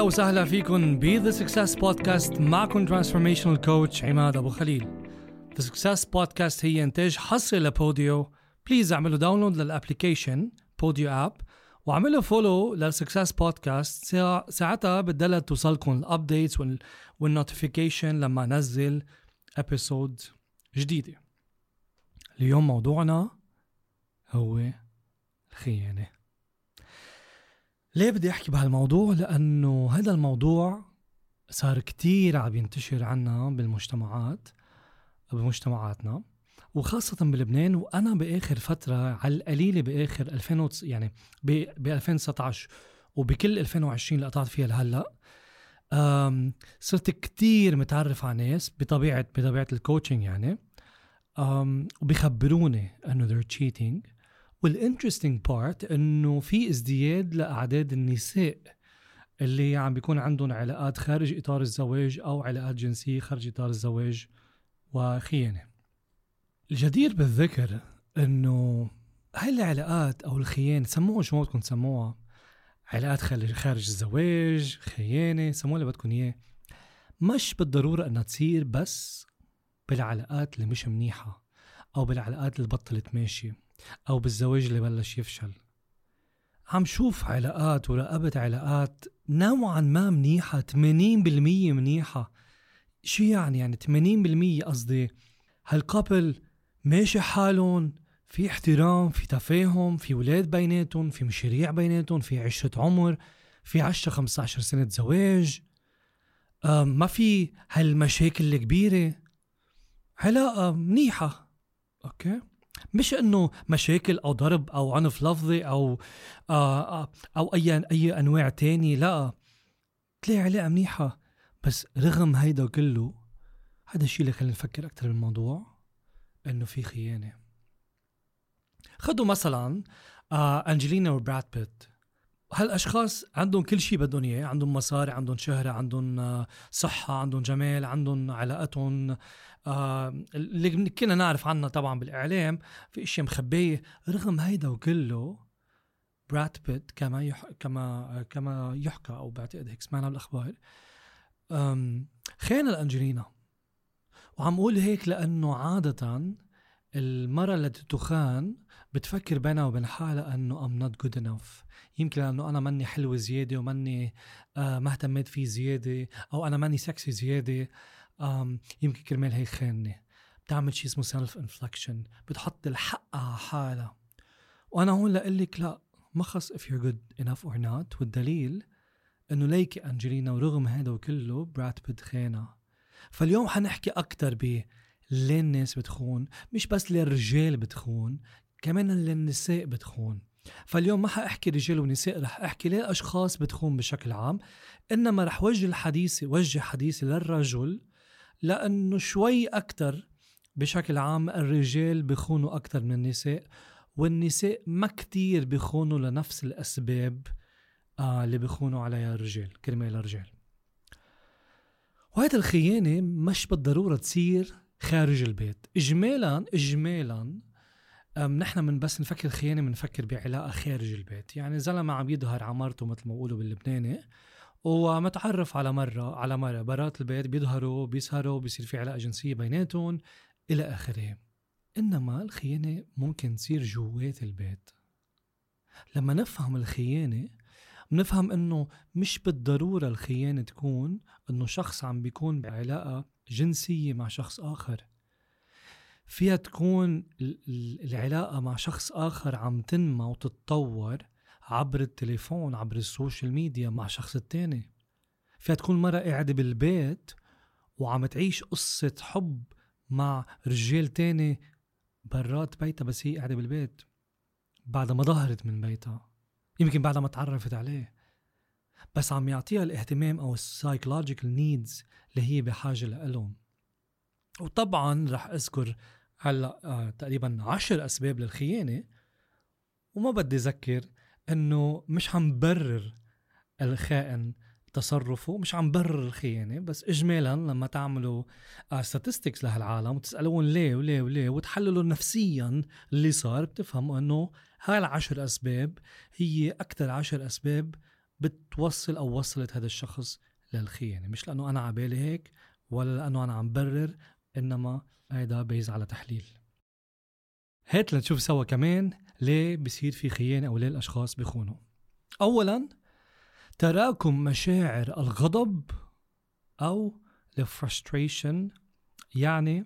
أهلا وسهلا فيكم ب The Success Podcast معكم transformational coach عماد أبو خليل. The Success Podcast هي إنتاج حصري ل Podeo. please اعملوا download لل application Podeo app واعملوا follow لل Success Podcast ساعتها بتدلل توصلكم ال updates وال notification لما انزل episode جديدة. اليوم موضوعنا هو الخيانة. ليه بدي أحكي بهالموضوع؟ لأنه هذا الموضوع صار كتير عم ينتشر عنا بالمجتمعات بمجتمعاتنا وخاصة بلبنان وأنا بآخر فترة على القليلة بآخر 2000 يعني ب 2019 وبكل 2020 اللي قطعت فيها لهلأ صرت كتير متعرف على ناس بطبيعة بطبيعة الكوتشنج يعني وبيخبروني إنه they're cheating. وال interesting part إنه في ازدياد لأعداد النساء اللي عم بيكون عندهم علاقات خارج إطار الزواج أو علاقات جنسية خارج إطار الزواج وخيانة. الجدير بالذكر إنه هاي العلاقات أو الخيانة سموها شو ما بدكم تسموها علاقات خارج الزواج خيانة سموها اللي بدكم إياه مش بالضرورة إنها تصير بس بالعلاقات اللي مش منيحة أو بالعلاقات اللي بطلت ماشية أو بالزواج اللي بلش يفشل. عم شوف علاقات وراقبت علاقات نوعا ما منيحة 80% منيحة. شو يعني؟ يعني 80% قصدي هالكابل ماشي حالهم في احترام في تفاهم في ولاد بيناتهم في مشاريع بيناتهم في عشرة عمر في 10 15 سنة زواج. ما في هالمشاكل الكبيرة. علاقة منيحة. أوكي؟ مش إنه مشاكل أو ضرب أو عنف لفظي أو آه, آه، أو أي أي أنواع تاني لا. تلاقي علاقه منيحة. بس رغم هيدا كله هذا الشيء اللي خلينا نفكر أكثر بالموضوع إنه في خيانة. خدوا مثلا آه أنجلينا وبراد بيت. هالأشخاص عندهم كل شيء بدهم اياه عندهم مصاري عندهم شهرة عندهم آه، صحة عندهم جمال عندهم علاقتهم آه اللي كنا نعرف عنها طبعا بالإعلام في إشياء مخبية. رغم هيدا وكله براد بيت كما يح... كما كما يحكى أو بعتقد هيك سمعنا بالأخبار خان الانجلينا وعم أقول هيك لأنه عادة المرأة التي تخان بتفكر بينها وبين حالها إنه I'm not good enough. يمكن لأنه أنا ماني حلوة زيادة وماني آه ما اهتميت فيه زيادة أو أنا ماني سكسي زيادة. يمكن كرمال هي خانني. بتعمل شيء اسمه self infliction بتحط الحق على حالها. وأنا هون بقلك لأ ما خص if you're good enough or not. والدليل إنه ليكي أنجلينا ورغم هذا وكله براد بيت خانها. فاليوم حنحكي أكثر ب ليه الناس بتخون مش بس ليه الرجال بتخون كمان اللي النساء بتخون. فاليوم ما حاحكي رجال ونساء رح أحكي ليه الاشخاص بتخون بشكل عام إنما رح وجه الحديث وجه حديثي للرجل لأنه شوي أكثر بشكل عام الرجال بخونوا أكثر من النساء والنساء ما كتير بخونوا لنفس الأسباب آه اللي بخونوا عليها الرجال كرمال الرجال. وهيدا الخيانة مش بالضرورة تصير خارج البيت. اجمالا اجمالا نحن من بس نفكر خيانة بنفكر بعلاقة خارج البيت. يعني زلمه عم يظهر على مرته مثل ما بقولوا باللبناني ومتعرف على مرة على مرة برات البيت بيظهروا بيسهروا بيصير في علاقة جنسية بيناتهم إلى آخره. إنما الخيانة ممكن تصير جوات البيت. لما نفهم الخيانة بنفهم إنه مش بالضرورة الخيانة تكون إنه شخص عم بيكون بعلاقة جنسية مع شخص آخر. فيها تكون العلاقة مع شخص آخر عم تنمى وتتطور عبر التليفون عبر السوشيال ميديا مع شخص التاني. فيها تكون مرة قاعدة بالبيت وعم تعيش قصة حب مع رجال تاني برات بيتها بس هي قاعدة بالبيت. بعد ما ظهرت من بيتها. يمكن بعد ما تعرفت عليه. بس عم يعطيها الاهتمام أو ال psychological needs اللي هي بحاجة لهم وطبعا رح أذكر هلأ آه تقريبا عشر أسباب للخيانة وما بدي أذكر إنه مش عم برر الخائن تصرفه مش عم برر الخيانة بس اجمالا لما تعملوا statistics آه، لهالعالم وتسألون ليه وليه وليه وتحللوا نفسيا اللي صار بتفهموا إنه هاي العشر أسباب هي أكثر عشر أسباب بتوصل أو وصلت هذا الشخص للخيانة. مش لأنه أنا عبالي هيك ولا لأنه أنا عم برر إنما هيدا based على تحليل. هات لنشوف سوا كمان ليه بصير في خيانة أو ليه الأشخاص بيخونوا. اولا تراكم مشاعر الغضب أو ال frustration يعني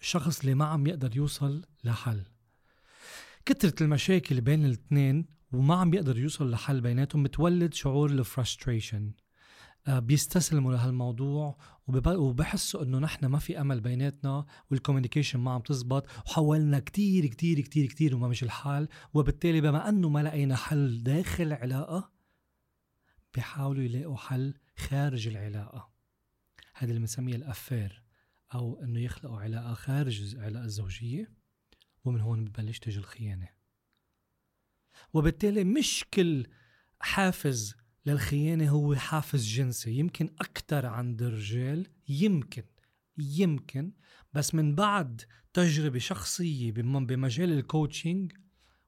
الشخص اللي ما عم يقدر يوصل لحل. كثرة المشاكل بين الاثنين وما عم بيقدر يوصل لحل بيناتهم بتولد شعور ال frustration آه، بيستسلموا لهالموضوع وبحسوا إنه نحن ما في أمل بيناتنا وال communication ما عم تزبط وحاولنا كتير كتير كتير كتير وما مش الحال. وبالتالي بما إنه ما لقينا حل داخل العلاقة بيحاولوا يلاقوا حل خارج العلاقة. هذا اللي بنسميه ال affair أو إنه يخلقوا علاقة خارج العلاقه الزوجية ومن هون ببلش تجي الخيانة. وبالتالي مش كل حافز للخيانة هو حافز جنسي. يمكن أكثر عند الرجال يمكن يمكن بس من بعد تجربة شخصية بمجال ال coaching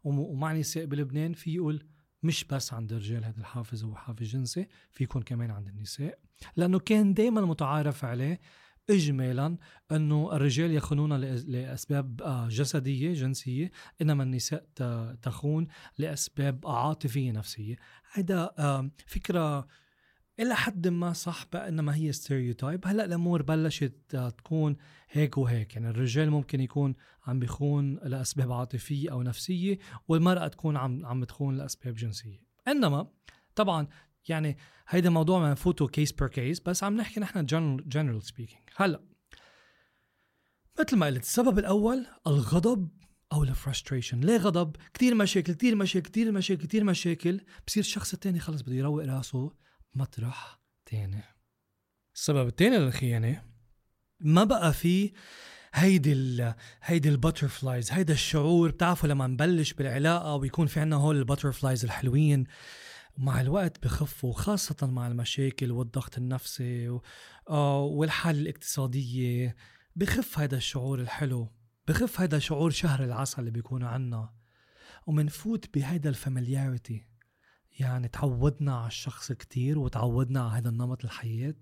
ومع نساء بلبنان فيي قول مش بس عند الرجال هذا الحافز هو حافز جنسي في يكون كمان عند النساء لأنه كان دايما متعارف عليه اجمالا أنه الرجال يخونون لأسباب آه، جسدية جنسية إنما النساء تخون لأسباب عاطفية نفسية. هذا فكرة إلى حد ما صح بانما هي ستيريوتايب هلأ الأمور بلشت آه، تكون هيك وهيك. يعني الرجال ممكن يكون عم بيخون لأسباب عاطفية أو نفسية والمرأة تكون عم عم تخون لأسباب جنسية. إنما طبعا يعني هيدا موضوع ما نفوته case per case بس عم نحكي نحن general speaking هلا مثل ما قلت السبب الأول الغضب أو ال frustration ليه غضب؟ كتير مشاكل كتير مشاكل كتير مشاكل كتير مشاكل. بصير الشخص التاني خلص بده يروق راسه مطرح تاني. السبب التاني للخيانة ما بقى في هيدي ال هيدي ال butterflies هيدا الشعور. بتعرفوا لما نبلش بالعلاقة ويكون في عنا هول ال butterflies الحلوين. مع الوقت بخفوا خاصة مع المشاكل والضغط النفسي آه، والحالة الاقتصادية. بخف هذا الشعور الحلو بخف هذا شعور شهر العسل اللي بيكون عنا. ومنفوت بهيدا ال familiarity. يعني تعودنا على الشخص كتير وتعودنا على هذا النمط الحياة.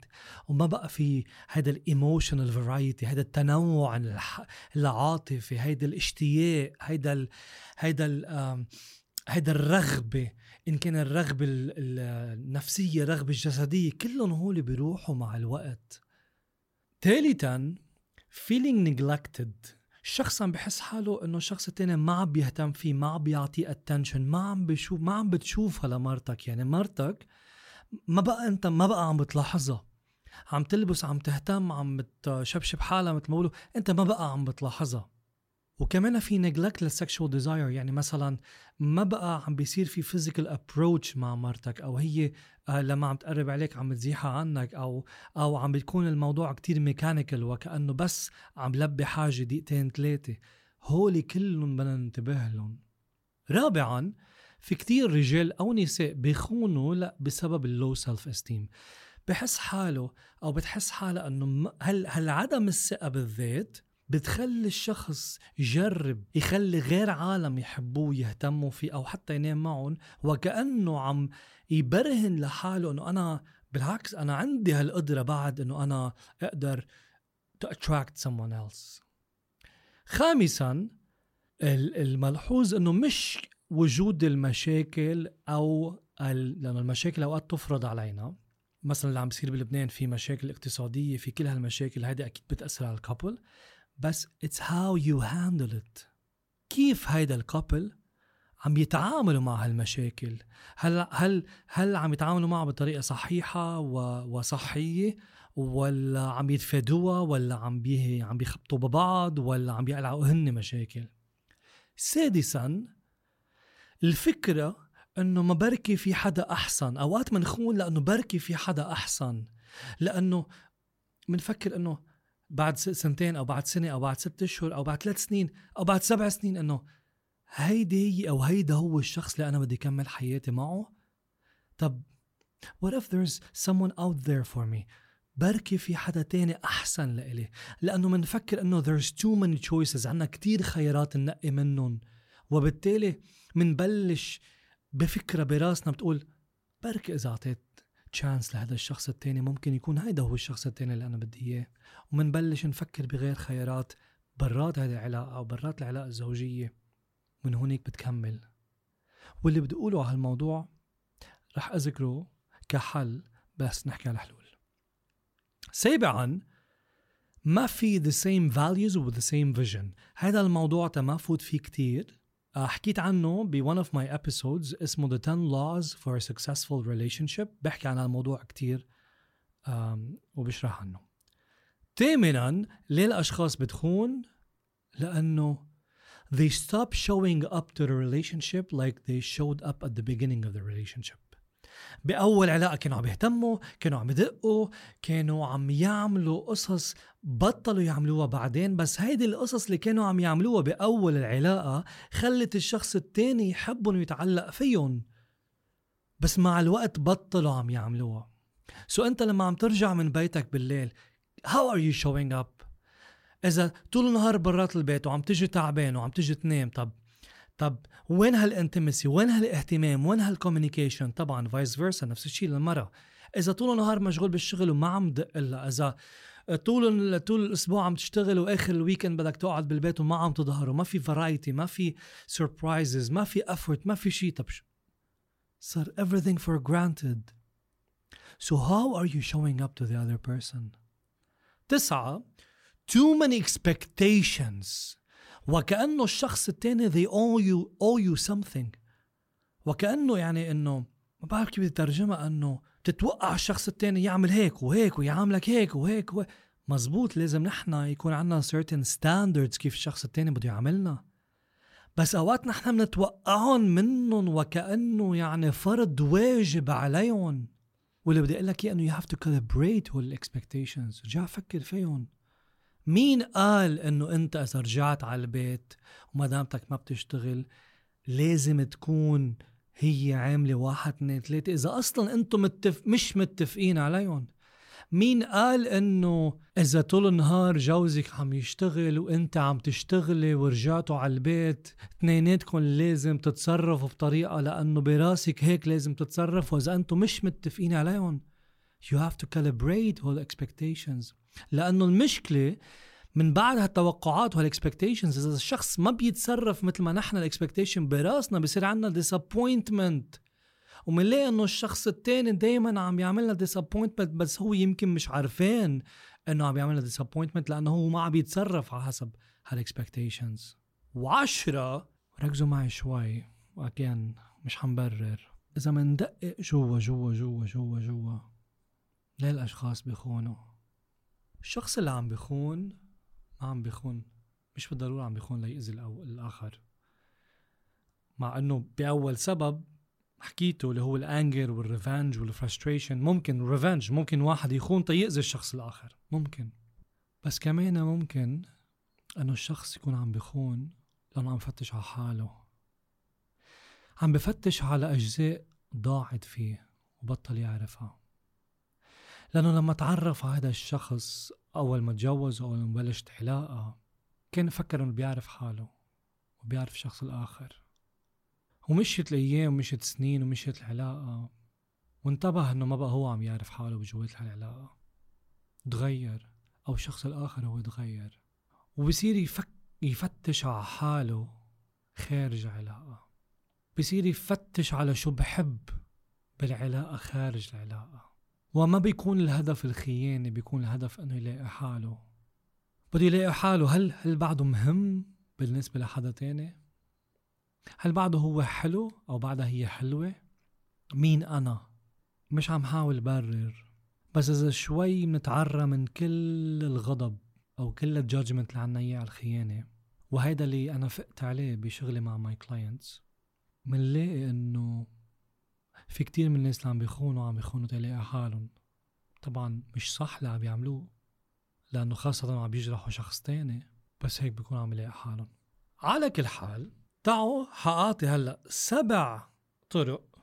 وما بقى في هذا ال emotional variety هذا التنوع العاطفي هذا الاشتياق هذا هذا هيدا الرغبة إن كان الرغبة النفسية الرغبة الجسدية كلهم هول بيروحوا مع الوقت. ثالثا feeling neglected. الشخص عم بحس حاله إنه الشخص التاني ما عم بيهتم فيه ما عم بيعطيه اتنشن ما عم بشوف ما عم بتشوفها لمرتك. يعني مرتك ما بقى انت ما بقى عم بتلاحظها. عم تلبس عم تهتم عم بتشبشب حالها مثل ما بقولوا أنت ما بقى عم بتلاحظها. وكمان في neglect لل sexual desire يعني مثلا ما بقى عم بيصير في physical approach مع مرتك أو هي آه، لما عم تقرب عليك عم تزيحها عنك أو أو عم بيكون الموضوع كتير mechanical وكأنه بس عم لبي حاجة دقيقتين ثلاثة هولي كلهم بدنا ننتبه لهم. رابعا في كتير رجال أو نساء بيخونوا لا بسبب ال low self esteem بحس حاله أو بتحس حالها إنه هل هل عدم الثقة بالذات بتخلي الشخص يجرب يخلي غير عالم يحبوه ويهتموا فيه أو حتى ينام معهم وكأنه عم يبرهن لحاله إنه أنا بالعكس أنا عندي هالقدرة بعد إنه أنا أقدر to attract someone else. خامسا الملحوظ إنه مش وجود المشاكل أو لأنه المشاكل أوقات تفرض علينا. مثلا اللي عم بيصير بلبنان في مشاكل اقتصادية في كل هالمشاكل هيدي أكيد بتأثر على الكابل بس it's how you handle it. كيف هيدا الكابل عم يتعاملوا مع هالمشاكل؟ هل هل هل عم يتعاملوا معها بطريقة صحيحة وصحية ولا عم يتفادوها ولا عم بيه عم بيخبطوا ببعض ولا عم بيقلعوا هن مشاكل؟ سادسا الفكرة إنه ما بركي في حدا أحسن. أوقات منخون لأنه بركي في حدا أحسن. لأنه منفكر إنه بعد سنتين أو بعد سنة أو بعد ست أشهر أو بعد ثلاث سنين أو بعد سبع سنين إنه هيدي هي أو هيدا هو الشخص اللي أنا بدي اكمل حياتي معه. طب what if there's someone out there for me بركي في حدا تاني أحسن لإلي. لأنه منفكر إنه there's too many choices عنا كتير خيارات ننقي منهم. وبالتالي منبلش بفكرة براسنا بتقول بركي إذا أعطيت تشانس لهذا الشخص التاني ممكن يكون هيدا هو الشخص التاني اللي أنا بدي إياه. ومنبلش نفكر بغير خيارات. برات هذه العلاقة أو برات العلاقة الزوجية. من هونيك بتكمل. واللي بدي أقوله على هالموضوع رح أذكره كحل بس نحكي على حلول. سابعا ما في the same values و the same vision. هذا الموضوع ما فوت فيه كتير. حكيت عنه ب one of my episodes اسمه The 10 Laws for a Successful Relationship بحكي عن الموضوع كتير وبشرح عنه ثامنا ليه الأشخاص بتخون لأنه they stop showing up to the relationship like they showed up at the beginning of the relationship بأول علاقة كانوا عم يهتموا كانوا عم يدقوا كانوا عم يعملوا قصص بطلوا يعملوها بعدين. بس هيدي القصص اللي كانوا عم يعملوها بأول العلاقة خلت الشخص التاني يحبهم ويتعلق فيهم. بس مع الوقت بطلوا عم يعملوها. so أنت لما عم ترجع من بيتك بالليل how are you showing up إذا طول النهار برات البيت وعم تجي تعبان وعم تجي تنام طب طب وين هال intimacy؟ وين هالاهتمام؟ وين هال communication طبعا vice versa نفس الشيء للمرة إذا طول النهار مشغول بالشغل وما عم دق إلا إذا طول طول الأسبوع عم تشتغل وآخر ال weekend بدك تقعد بالبيت وما عم تظهر وما في variety ما في surprises ما في effort ما في شيء طب صار everything for granted. So how are you showing up to the other person? تسعة too many expectations. وكأنه الشخص التاني they owe you owe you something. وكأنه يعني إنه ما بعرف كيف بدي ترجمها إنه تتوقع الشخص التاني يعمل هيك وهيك ويعاملك هيك وهيك, وهيك. مزبوط لازم نحن يكون عندنا certain standards كيف الشخص التاني بده يعاملنا. بس أوقات نحن بنتوقعهم منهم وكأنه يعني فرض واجب عليهم. واللي بدي أقول لك إياه إنه you have to calibrate هول الاكسبكتيشنز رجع فكر فيهم. مين قال إنه أنت إذا رجعت على البيت ومدامتك ما بتشتغل لازم تكون هي عاملة واحد اثنين ثلاثة؟ إذا أصلا أنتم متف... مش متفقين عليهم. مين قال إنه إذا طول النهار جوزك عم يشتغل وأنت عم تشتغلي ورجعتوا على البيت اثنيناتكم لازم تتصرفوا بطريقة لأنه براسك هيك لازم تتصرف واذا أنتم مش متفقين عليهم you have to calibrate all expectations. لأنه المشكلة من بعد هالتوقعات وهال expectations إذا الشخص ما بيتصرف مثل ما نحن ال expectation براسنا بصير عندنا disappointment ومنلاقي إنه الشخص التاني دايما عم يعمل لنا disappointment بس هو يمكن مش عارفين إنه عم يعمل لنا disappointment لأنه هو ما عم بيتصرف على حسب هال expectations وعشرة ركزوا معي شوي. و again مش حنبرر إذا مندقق جوا جوا جوا جوا جوا ليه الأشخاص بيخونوا؟ الشخص اللي عم بيخون ما عم بيخون مش بالضرورة عم بيخون ليأذي الآخر. مع إنه بأول سبب حكيته اللي هو ال anger وال revenge وال frustration ممكن revenge ممكن واحد يخون تيأذي الشخص الآخر. ممكن. بس كمان ممكن إنه الشخص يكون عم بخون لأنه عم بفتش على حاله. عم بفتش على أجزاء ضاعت فيه وبطل يعرفها. لأنه لما تعرف على هذا الشخص أول ما تجوز أو لما بلشت علاقة كان فكر إنه بيعرف حاله وبيعرف الشخص الآخر. ومشيت الأيام ومشيت سنين ومشيت العلاقة وانتبه إنه ما بقى هو عم يعرف حاله بجوات العلاقة. تغير أو الشخص الآخر هو تغير وبصير يفك يفتش على حاله خارج العلاقة. بصير يفتش على شو بحب بالعلاقة خارج العلاقة. وما بيكون الهدف الخيانة بيكون الهدف إنه يلاقي حاله بده يلاقي حاله هل هل بعده مهم بالنسبة لحدا تاني؟ هل بعده هو حلو أو بعدها هي حلوة؟ مين أنا؟ مش عم حاول برر بس إذا شوي منتعرى من كل الغضب أو كل ال judgment اللي عنا إياه على الخيانة وهيدا اللي أنا فقت عليه بشغلي مع my clients منلاقي إنه في كتير من الناس اللي عم بيخونوا عم بيخونوا تيلاقوا حالهم. طبعا مش صح اللي عم بيعملوه لأنه خاصة عم بيجرحوا شخص تاني بس هيك بيكونوا عم يلاقي حالهم. على كل حال تعوا حأعطي هلأ سبع طرق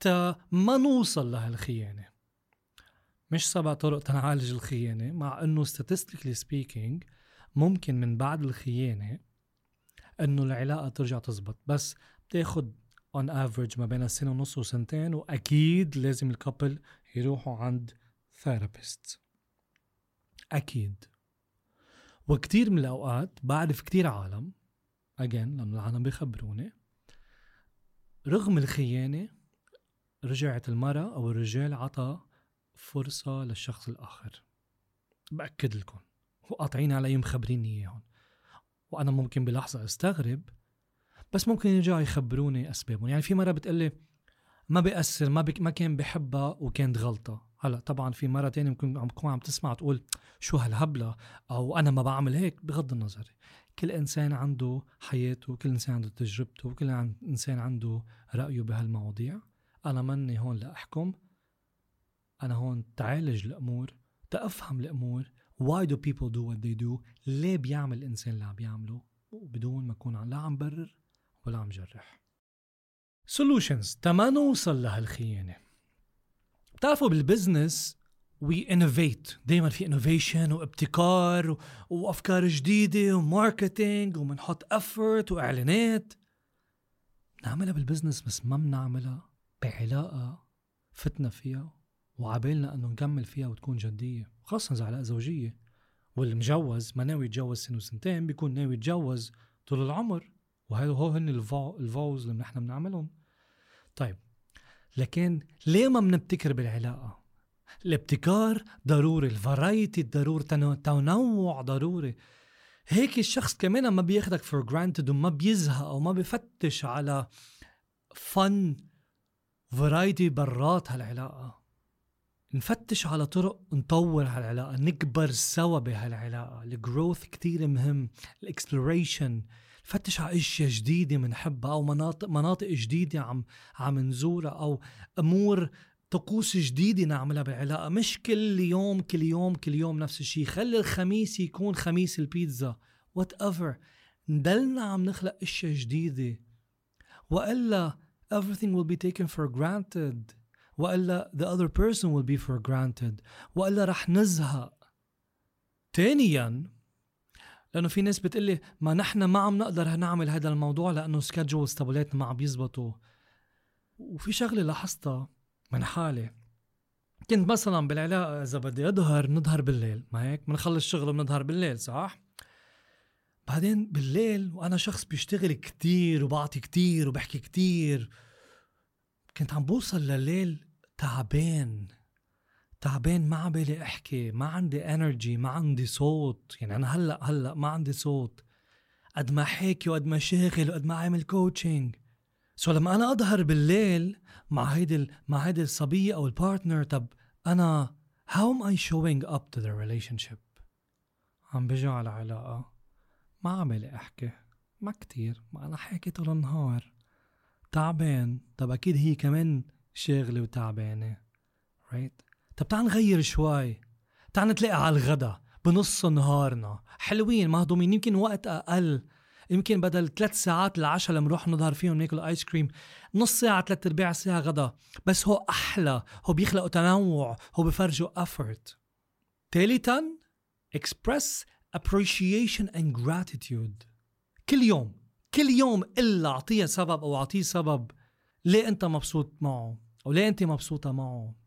تا ما نوصل لهالخيانة. مش سبع طرق تنعالج الخيانة مع إنه statistically speaking ممكن من بعد الخيانة إنه العلاقة ترجع تزبط. بس بتاخد on average ما بين السنة ونص وسنتين وأكيد لازم ال couple يروحوا عند therapist أكيد. وكتير من الأوقات بعرف كتير عالم again لأنه العالم بيخبروني رغم الخيانة رجعت المرأة أو الرجال عطى فرصة للشخص الآخر. بأكد لكم. وقاطعين علي مخبريني إياهم. وأنا ممكن بلحظة أستغرب بس ممكن يرجعوا يخبروني أسبابهم. يعني في مرة بتقلي ما بيأثر ما, بك ما كان بحبها وكانت غلطة. هلأ طبعا في مرة تانية ممكن عم تكون عم تسمع تقول شو هالهبلة؟ أو أنا ما بعمل هيك بغض النظر. كل إنسان عنده حياته كل إنسان عنده تجربته كل إنسان عنده رأيه بهالمواضيع. أنا مني هون لأحكم. أنا هون تعالج الأمور تأفهم الأمور. Why do people do what they do ليه بيعمل الإنسان اللي عم بيعمله بدون ما أكون لا عم برر. ولا عم جرح. Solutions. تما نوصل لهالخيانة بتعرفوا بال business we innovate دائما في innovation وابتكار وأفكار جديدة و marketing وبنحط effort وإعلانات. نعملها بالبزنس بس ما بنعملها بعلاقة فتنا فيها وعبالنا إنه نكمل فيها وتكون جدية خاصة إذا علاقة زوجية والمجوز ما ناوي يتجوز سنة وسنتين بيكون ناوي يتجوز طول العمر. وهذا هو هن الفوز اللي نحن بنعملهم؟ طيب لكن ليه ما بنبتكر بالعلاقة؟ الابتكار ضروري الفرايتي ضروري تنوع ضروري. هيك الشخص كمان ما بياخدك for granted وما بيزهق أو ما بفتش على fun variety برات هالعلاقة نفتش على طرق نطور هالعلاقة نكبر سوا بهالعلاقة. ال growth كتير مهم ال exploration نفتش على اشياء جديدة بنحبها أو مناطق مناطق جديدة عم عم نزورها أو أمور طقوس جديدة نعملها بالعلاقة مش كل يوم كل يوم كل يوم نفس الشيء خلي الخميس يكون خميس البيتزا. whatever نضلنا عم نخلق إشياء جديدة. وإلا everything will be taken for granted. وإلا the other person will be for granted. وإلا رح نزهق. ثانيا لأنه في ناس بتقلي ما نحن ما عم نقدر نعمل هذا الموضوع لأنه schedules تبعولاتنا ما عم بيزبطوا وفي شغلة لاحظتها من حالي. كنت مثلا بالعلاقة إذا بدي أظهر نظهر بالليل. ما هيك؟ بنخلص شغل وبنظهر بالليل صح بعدين بالليل وأنا شخص بيشتغل كتير وبعطي كتير وبحكي كتير كنت عم بوصل لليل تعبان. تعبان ما عبالي أحكي ما عندي energy ما عندي صوت. يعني أنا هلأ هلأ ما عندي صوت. قد ما حاكي وقد ما شاغل وقد ما عامل coaching so لما أنا أظهر بالليل مع هيدي مع هيدي الصبية أو ال partner طب أنا how am I showing up to the relationship عم بجي على علاقة. ما عمالي أحكي. ما كتير. ما أنا حاكي طول النهار. تعبان. طب أكيد هي كمان شاغلة وتعبانة. رايت right? طب تعال نغير شوي. تعال نتلاقى على الغدا بنص نهارنا. حلوين مهضومين يمكن وقت أقل. يمكن بدل ثلاث ساعات العشاء اللي بنروح نظهر فيهم ناكل آيس كريم نص ساعة ثلاث أرباع ساعة غدا. بس هو أحلى. هو بيخلقوا تنوع. هو بفرجوا effort. ثالثا express appreciation and gratitude. كل يوم. كل يوم إلا أعطيها سبب أو أعطيه سبب. ليه أنت مبسوط معه؟ أو ليه أنت مبسوطة معه؟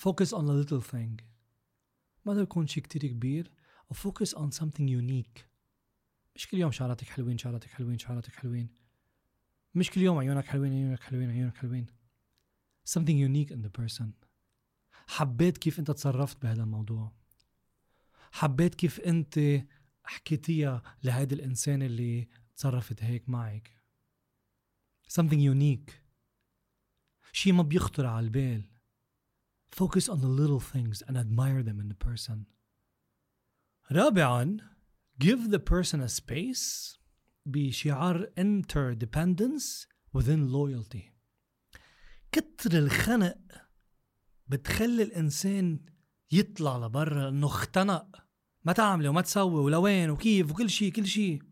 Focus on the little thing. ما يكون شيء كتير كبير؟ focus on something unique. مش كل يوم شعراتك حلوين شعراتك حلوين شعراتك حلوين. مش كل يوم عيونك حلوين عيونك حلوين عيونك حلوين. Something unique in the person. حبيت كيف أنت تصرفت بهذا الموضوع. حبيت كيف أنت حكيتيها لهيدا الإنسان اللي تصرفت هيك معك. Something unique. شيء ما بيخطر على البال. Focus on the little things and admire them in the person رابعا give the person a space بشعار interdependence within loyalty كتر الخنق بتخلي الانسان يطلع لبرا انه اختنق ما تعمل وما تسوي ولوين وكيف وكل شيء كل شيء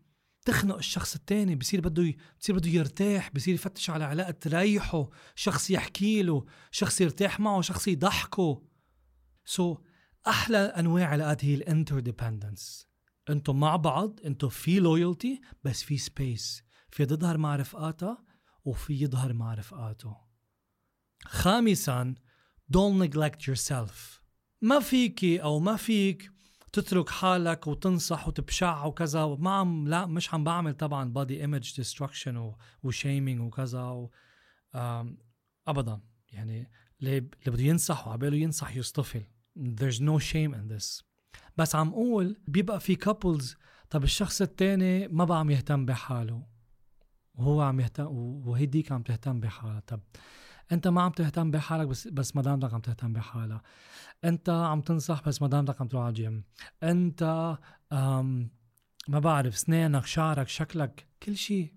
تخنق الشخص التاني بصير بده بصير بده يرتاح بصير يفتش على علاقة تريحه شخص يحكي له شخص يرتاح معه شخص يضحكه. so so, أحلى أنواع علاقات هي ال interdependence أنتم مع بعض أنتم في loyalty بس في space في تظهر مع رفقاتها وفي يظهر مع رفقاته خامسا don't neglect yourself. ما فيكي أو ما فيك تترك حالك وتنصح وتبشع وكذا. ما عم لا مش عم بعمل طبعا body image destruction و shaming وكذا و ابدا. يعني اللي بده ينصح وعباله ينصح يصطفل there's no shame in this. بس عم أقول بيبقى في couples طب الشخص التاني ما بقى عم يهتم بحاله. وهو عم يهتم وهيديك عم تهتم بحالها. طب انت ما عم تهتم بحالك بس بس مدامتك عم تهتم بحالها. انت عم تنصح بس مدامتك عم تروح على الجيم. انت ما بعرف سنانك شعرك شكلك كل شيء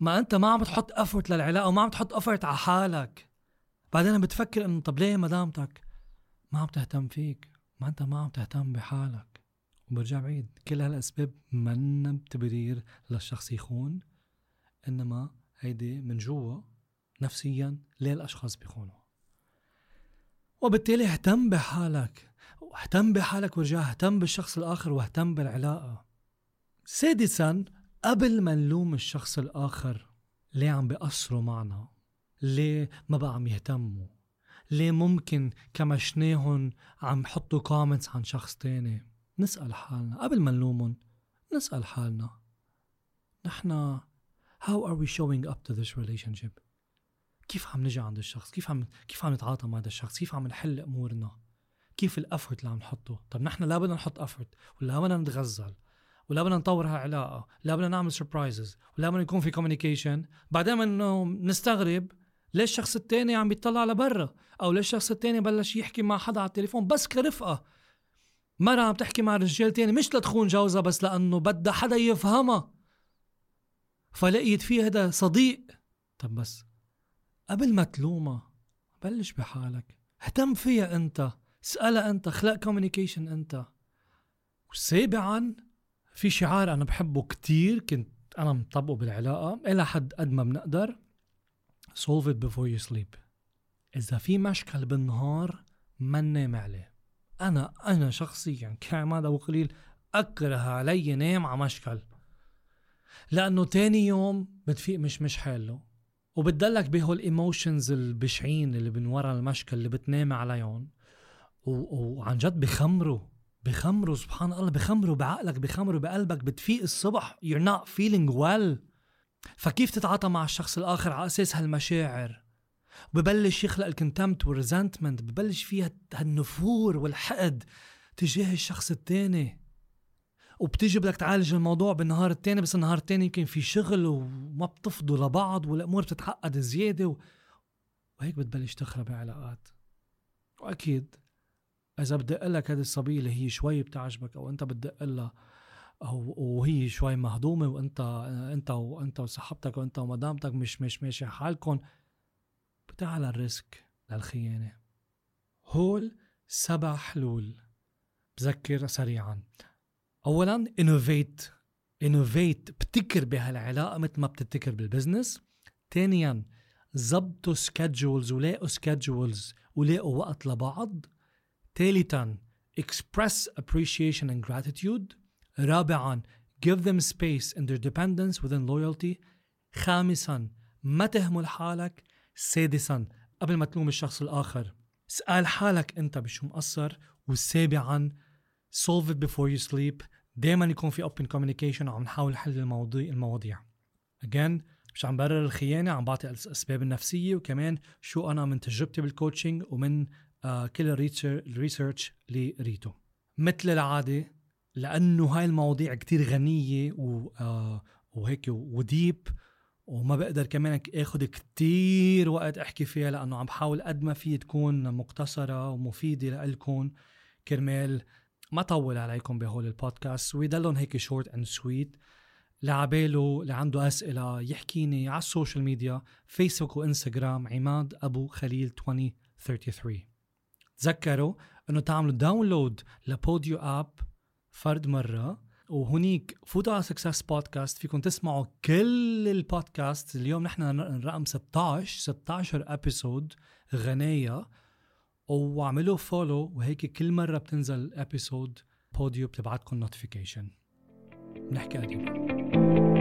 ما انت ما عم تحط effort للعلاقة وما عم تحط effort على حالك. بعدين بتفكر إنه طب ليه مدامتك ما عم تهتم فيك؟ ما انت ما عم تهتم بحالك. وبرجع بعيد. كل هالأسباب منا بتبرير للشخص يخون إنما هيدي من جوا نفسيا ليه الاشخاص بيخونوا. وبالتالي اهتم بحالك واهتم بحالك ورجع اهتم بالشخص الآخر واهتم بالعلاقة. سادسا قبل ما نلوم الشخص الآخر ليه عم بيقصروا معنا؟ ليه ما بقى عم يهتموا؟ ليه ممكن كمشناهم عم حطوا comments عن شخص تاني؟ نسأل حالنا. قبل ما نلومهم نسأل حالنا. نحن how are we showing up to this relationship كيف عم نجي عند الشخص؟ كيف عم كيف عم نتعاطى مع هذا الشخص؟ كيف عم نحل أمورنا؟ كيف ال effort اللي عم نحطه؟ طب نحن لا بدنا نحط effort ولا بدنا نتغزل ولا بدنا نطور هالعلاقة ولا بدنا نعمل surprises ولا بدنا يكون في communication بعدين إنه نستغرب ليش الشخص التاني عم بيطلع لبرا؟ أو ليش الشخص التاني بلش يحكي مع حدا على التليفون بس كرفقة؟ مرة عم تحكي مع رجال تاني مش لتخون جوزها بس لأنه بدها حدا يفهمها. فلقيت فيه هذا صديق. طب بس. قبل ما تلومها بلش بحالك. اهتم فيها انت اسألها انت خلق كوميونيكيشن انت. وسابعا في شعار أنا بحبه كتير كنت أنا مطبقه بالعلاقة إلى حد قد ما بنقدر. Solve it before you sleep. إذا في مشكل بالنهار ما ننام عليه أنا أنا شخصيا كعماد أبو قليل أكره علي نام على مشكل. لأنه تاني يوم بتفيق مش مش حاله وبتدلك بهول الايموشنز البشعين اللي من ورا المشكل اللي بتنام عليهم. وعن جد بخمروا بخمروا سبحان الله بخمروا بعقلك بخمروا بقلبك بتفيق الصبح you're not feeling well. فكيف تتعاطى مع الشخص الآخر على أساس هالمشاعر؟ ببلش يخلق الكونتمت والريزنتمنت ببلش فيها هالنفور والحقد تجاه الشخص الثاني وبتيجي بدك تعالج الموضوع بالنهار الثاني بس النهار الثاني يمكن في شغل وما بتفضوا لبعض والأمور بتتعقد زيادة و... وهيك بتبلش تخرب العلاقات وأكيد إذا بدق لك هذه الصبية اللي هي شوي بتعجبك أو أنت بتدق لها أو وهي شوي مهضومة وأنت أنت وانت وصاحبتك وأنت ومدامتك مش مش ماشي حالكم بتعلى ال risk للخيانة. هول سبع حلول. بذكر سريعا. اولا innovate innovate ابتكر بهالعلاقة مثل ما بتبتكر بال business ثانيا زبطوا schedules ولاقوا schedules ولاقوا وقت لبعض. ثالثا express appreciation and gratitude. رابعا give them space interdependence within loyalty. خامسا ما تهمل حالك. سادسا قبل ما تلوم الشخص الآخر اسأل حالك أنت بشو مقصر. وسابعا solve it before you sleep. دائما يكون في open communication وعم نحاول نحل المواضيع المواضيع. Again مش عم برر الخيانة عم بعطي الأسباب النفسية وكمان شو أنا من تجربتي بال coaching ومن آه كل ال research اللي قريته مثل العادة لأنه هاي المواضيع كتير غنية و آه وهيك و deep وما بقدر كمان آخذ كتير وقت أحكي فيها لأنه عم بحاول قد ما في تكون مقتصرة ومفيدة لكم كرمال ما طول عليكم بهول البودكاست. ويضلهم هيك short and sweet لعباله اللي عنده أسئلة يحكيني على ال social media فيسبوك وانستغرام عماد أبو خليل 2033 تذكروا إنه تعملوا download ل Podeo app فرد مرة. وهنيك فوتوا على Success Podcast فيكم تسمعوا كل البودكاست اليوم نحن رقم 16 16 episode غناية. واعملوا follow وهيك كل مرة بتنزل episode بوديو بتبعتكم نوتيفيكيشن نحكي قريبا